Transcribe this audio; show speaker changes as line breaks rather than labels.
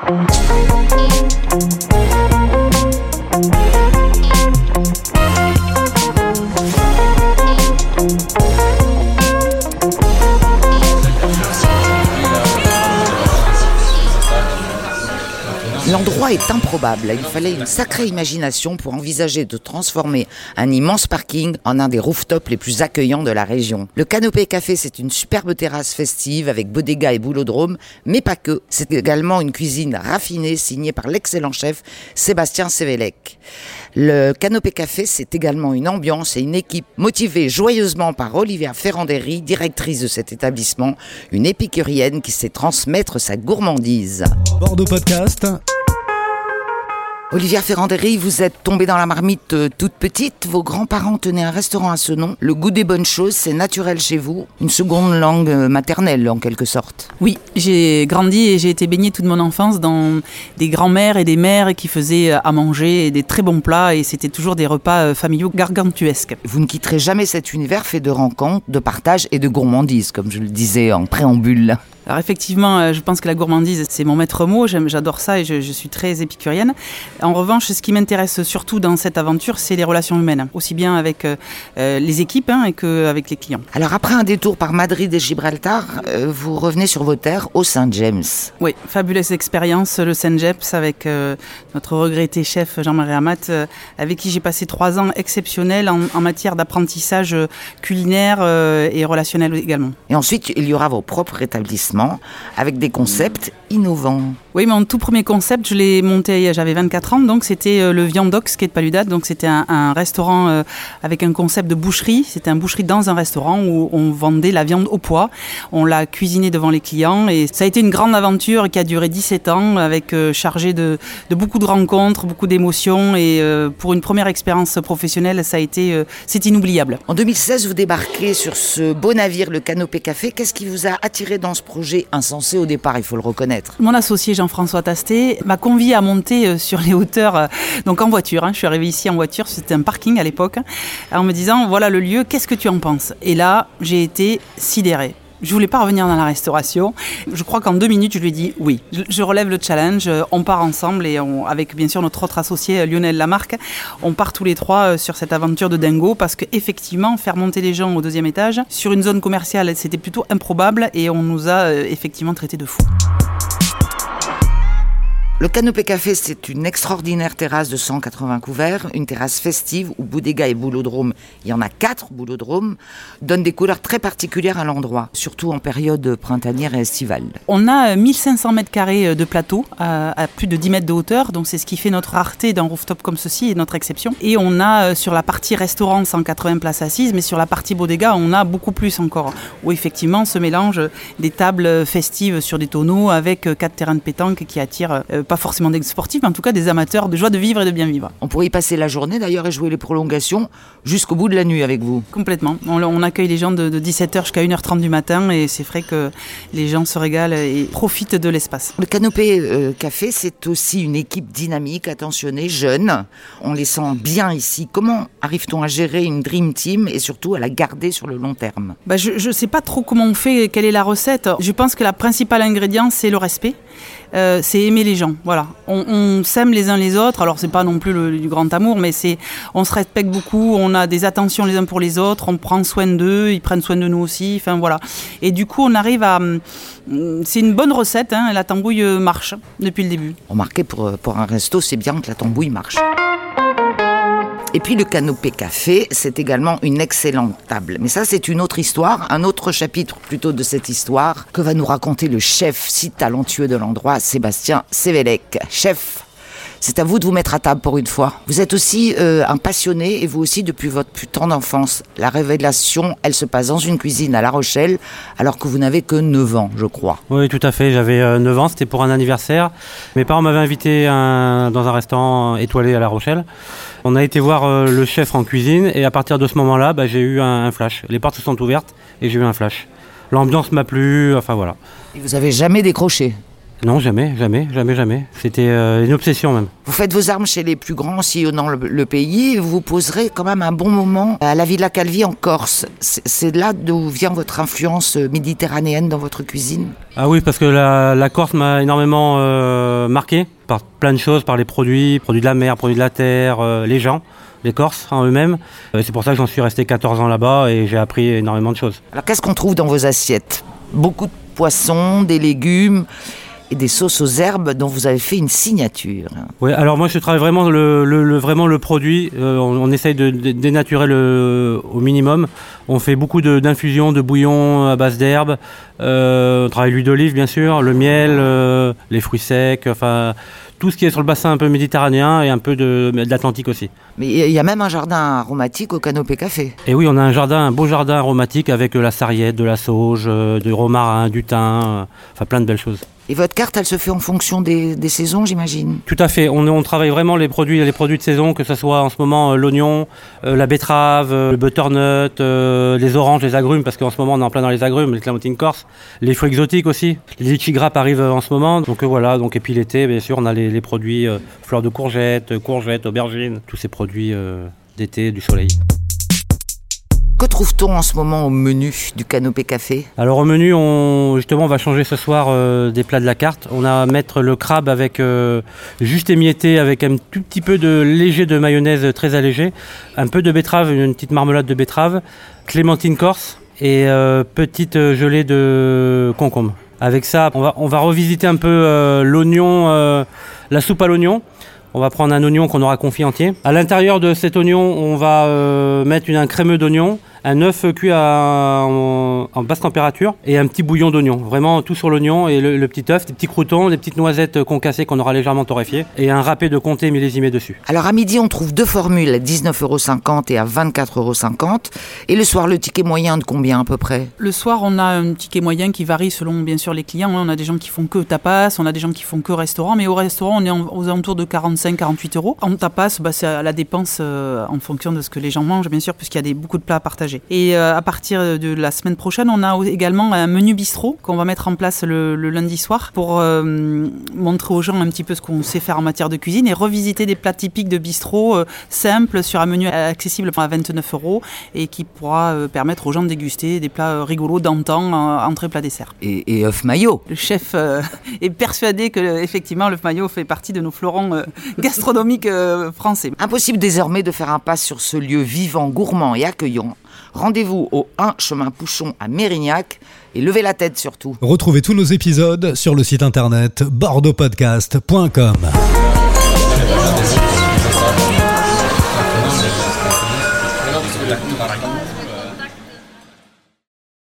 Thank you. L'endroit est improbable. Il fallait une sacrée imagination pour envisager de transformer un immense parking en un des rooftops les plus accueillants de la région. Le Canopé Café, c'est une superbe terrasse festive avec bodega et boulodrome, mais pas que. C'est également une cuisine raffinée signée par l'excellent chef Sébastien Sévélec. Le Canopé Café, c'est également une ambiance et une équipe motivée joyeusement par Olivia Ferranderi, directrice de cet établissement, une épicurienne qui sait transmettre sa gourmandise.
Bordeaux Podcast.
Olivia Ferranderi, vous êtes tombée dans la marmite euh, toute petite. Vos grands-parents tenaient un restaurant à ce nom. Le goût des bonnes choses, c'est naturel chez vous. Une seconde langue euh, maternelle, en quelque sorte.
Oui, j'ai grandi et j'ai été baignée toute mon enfance dans des grands-mères et des mères qui faisaient euh, à manger des très bons plats et c'était toujours des repas familiaux gargantuesques.
Vous ne quitterez jamais cet univers fait de rencontres, de partage et de gourmandise, comme je le disais en préambule.
Alors effectivement, euh, je pense que la gourmandise, c'est mon maître mot, j'adore ça et je, suis très épicurienne. En revanche, ce qui m'intéresse surtout dans cette aventure, c'est les relations humaines, aussi bien avec euh, euh, les équipes hein, qu'avec les clients.
Alors après un détour par Madrid et Gibraltar, vous revenez sur vos terres au Saint James.
Oui, fabuleuse expérience, le Saint James, avec notre regretté chef Jean-Marie Amat, avec qui j'ai passé trois ans exceptionnels en, en matière d'apprentissage culinaire et relationnel également.
Et ensuite, il y aura vos propres avec des concepts innovants.
Oui, mon tout premier concept, je l'ai monté, j'avais 24 ans, donc c'était euh, le Viandox qui est de Paludade. Donc c'était un, restaurant euh, avec un concept de boucherie. C'était un boucherie dans un restaurant où on vendait la viande au poids. On l'a cuisiné devant les clients et ça a été une grande aventure qui a duré 17 ans avec euh, chargé de, beaucoup de rencontres, beaucoup d'émotions et pour une première expérience professionnelle, ça a été c'est inoubliable.
En 2016, vous débarquez sur ce beau navire, le Canopé Café. Qu'est-ce qui vous a attiré dans ce projet? Insensé au départ, il faut le reconnaître.
Mon associé Jean-François Tasté m'a convié à monter euh, sur les hauteurs, euh, donc en voiture. Hein. Je suis arrivé ici en voiture, c'était un parking à l'époque, en me disant voilà le lieu, qu'est-ce que tu en penses? Et là, j'ai été sidéré. Je voulais pas revenir dans la restauration. Je crois qu'en deux minutes, je lui ai dit oui. Je relève le challenge. On part ensemble et on, avec bien sûr notre autre associé Lionel Lamarque, on part tous les trois euh, sur cette aventure de dingo parce qu'effectivement, faire monter les gens au deuxième étage sur une zone commerciale, c'était plutôt improbable et on nous a euh, effectivement traités de fous.
Le Canopé Café, c'est une extraordinaire terrasse de 180 couverts, une terrasse festive où Boudéga et Boulodrome, il y en a quatre boulodromes, donnent des couleurs très particulières à l'endroit, surtout en période printanière et estivale.
On a 1500 mètres carrés de plateau à, plus de 10 mètres de hauteur, donc c'est ce qui fait notre rareté d'un rooftop comme ceci et notre exception. Et on a euh, sur la partie restaurant 180 places assises, mais sur la partie Bodega, on a beaucoup plus encore, où effectivement se mélangent des tables festives sur des tonneaux avec euh, quatre terrains de pétanque qui attirent euh, pas forcément des sportifs, mais en tout cas des amateurs de joie de vivre et de bien vivre.
On pourrait y passer la journée d'ailleurs et jouer les prolongations jusqu'au bout de la nuit avec vous.
Complètement. On, accueille les gens de, 17h jusqu'à 1h30 du matin et c'est vrai que les gens se régalent et profitent de l'espace.
Le Canopé euh, Café, c'est aussi une équipe dynamique, attentionnée, jeune. On les sent bien ici. Comment arrive-t-on à gérer une Dream Team et surtout à la garder sur le long terme?
Bah, Je ne sais pas trop comment on fait, quelle est la recette. Je pense que la principale ingrédient, c'est le respect. Euh, c'est aimer les gens. Voilà, on, s'aime les uns les autres. Alors c'est pas non plus le, du grand amour, mais c'est on se respecte beaucoup, on a des attentions les uns pour les autres, on prend soin d'eux, ils prennent soin de nous aussi. Enfin voilà. Et du coup, on arrive à hum, c'est une bonne recette. Hein, la tambouille marche depuis le début.
Remarquez pour pour un resto, c'est bien que la tambouille marche. Et puis le canopé café, c'est également une excellente table. Mais ça, c'est une autre histoire, un autre chapitre plutôt de cette histoire que va nous raconter le chef si talentueux de l'endroit, Sébastien Sévélec. Chef, c'est à vous de vous mettre à table pour une fois. Vous êtes aussi euh, un passionné et vous aussi depuis votre plus tendre enfance. La révélation, elle se passe dans une cuisine à La Rochelle alors que vous n'avez que 9 ans, je crois.
Oui, tout à fait. J'avais 9 euh, ans, c'était pour un anniversaire. Mes parents m'avaient invité dans un restaurant étoilé à La Rochelle. On a été voir euh, le chef en cuisine et à partir de ce moment-là, bah, j'ai eu un, flash. Les portes se sont ouvertes et j'ai eu un flash. L'ambiance m'a plu, enfin voilà.
Et vous avez jamais décroché?
Non, jamais, jamais, jamais, jamais. C'était euh, une obsession même.
Vous faites vos armes chez les plus grands sillonnant le, le pays et vous poserez quand même un bon moment à la Villa Calvi en Corse. C'est là d'où vient votre influence méditerranéenne dans votre cuisine?
Ah oui, parce que la, Corse m'a énormément euh, marqué par plein de choses, par les produits, produits de la mer, produits de la terre, euh, les gens, les Corses en eux-mêmes. Euh, c'est pour ça que j'en suis resté 14 ans là-bas et j'ai appris énormément de choses.
Alors qu'est-ce qu'on trouve dans vos assiettes? Beaucoup de poissons, des légumes et des sauces aux herbes dont vous avez fait une signature.
Oui, alors moi je travaille vraiment le, vraiment le produit. Euh, on, essaye de, de dénaturer le, au minimum. On fait beaucoup de- d'infusions, de, bouillons à base d'herbes. Euh, on travaille l'huile d'olive bien sûr, le miel, euh, les fruits secs, enfin tout ce qui est sur le bassin un peu méditerranéen et un peu de, de l'Atlantique aussi.
Mais il y a même un jardin aromatique au Canopé Café.
Et oui, on a un jardin, un beau jardin aromatique avec euh, la sarriette, de la sauge, euh, du romarin, du thym, euh, enfin plein de belles choses.
Et votre carte, elle se fait en fonction des, des saisons, j'imagine?
Tout à fait. On, on travaille vraiment les produits, les produits de saison, que ce soit en ce moment euh, l'oignon, euh, la betterave, euh, le butternut, les oranges, les agrumes, parce qu'en ce moment on est en plein dans les agrumes, les clémentines corse, les fruits exotiques aussi. Les litchis grappes arrivent en ce moment, donc voilà. Donc et puis l'été, bien sûr, on a les, les produits euh, fleurs de courgettes, courgettes, aubergines, tous ces produits euh, d'été, du soleil.
Que trouve-t-on en ce moment au menu du Canopé Café?
Alors au menu, on, justement, on va changer ce soir euh, des plats de la carte. On a à mettre le crabe avec euh, juste émietté, avec un tout petit peu de léger de mayonnaise très allégé, un peu de betterave, une petite marmelade de betterave, clémentine corse et euh, petite gelée de concombre. Avec ça, on va, on va revisiter un peu l'oignon, la soupe à l'oignon. On va prendre un oignon qu'on aura confit entier. À l'intérieur de cet oignon, on va euh, mettre une, un crémeux d'oignon, un œuf cuit à- en, en basse température et un petit bouillon d'oignon. Vraiment tout sur l'oignon et le, le petit œuf, des petits croutons, des petites noisettes concassées qu'on aura légèrement torréfiées et un râpé de comté millésimé dessus.
Alors à midi, on trouve deux formules à 19,50€ et à 24,50€. Et le soir, le ticket moyen de combien à peu près?
Le soir, on a un ticket moyen qui varie selon bien sûr les clients. hein. On a des gens qui font que tapas, on a des gens qui font que restaurant, mais au restaurant, on est en- aux alentours de 45-48 euros. En tapas, bah, c'est à la dépense euh, en fonction de ce que les gens mangent, bien sûr, puisqu'il y a des, beaucoup de plats à partager. Et euh, à partir de la semaine prochaine, on a également un menu bistrot qu'on va mettre en place le, le lundi soir pour euh, montrer aux gens un petit peu ce qu'on sait faire en matière de cuisine et revisiter des plats typiques de bistrot euh, simples sur un menu accessible à 29 euros et qui pourra euh, permettre aux gens de déguster des plats rigolos d'antan, entrée, plat, dessert.
et, et œuf maillot.
Le chef est persuadé que effectivement le maillot fait partie de nos fleurons gastronomiques français.
Impossible désormais de faire un pas sur ce lieu vivant, gourmand et accueillant. Rendez-vous au 1 chemin Pouchon à Mérignac et levez la tête surtout.
Retrouvez tous nos épisodes sur le site internet bordeauxpodcast.com.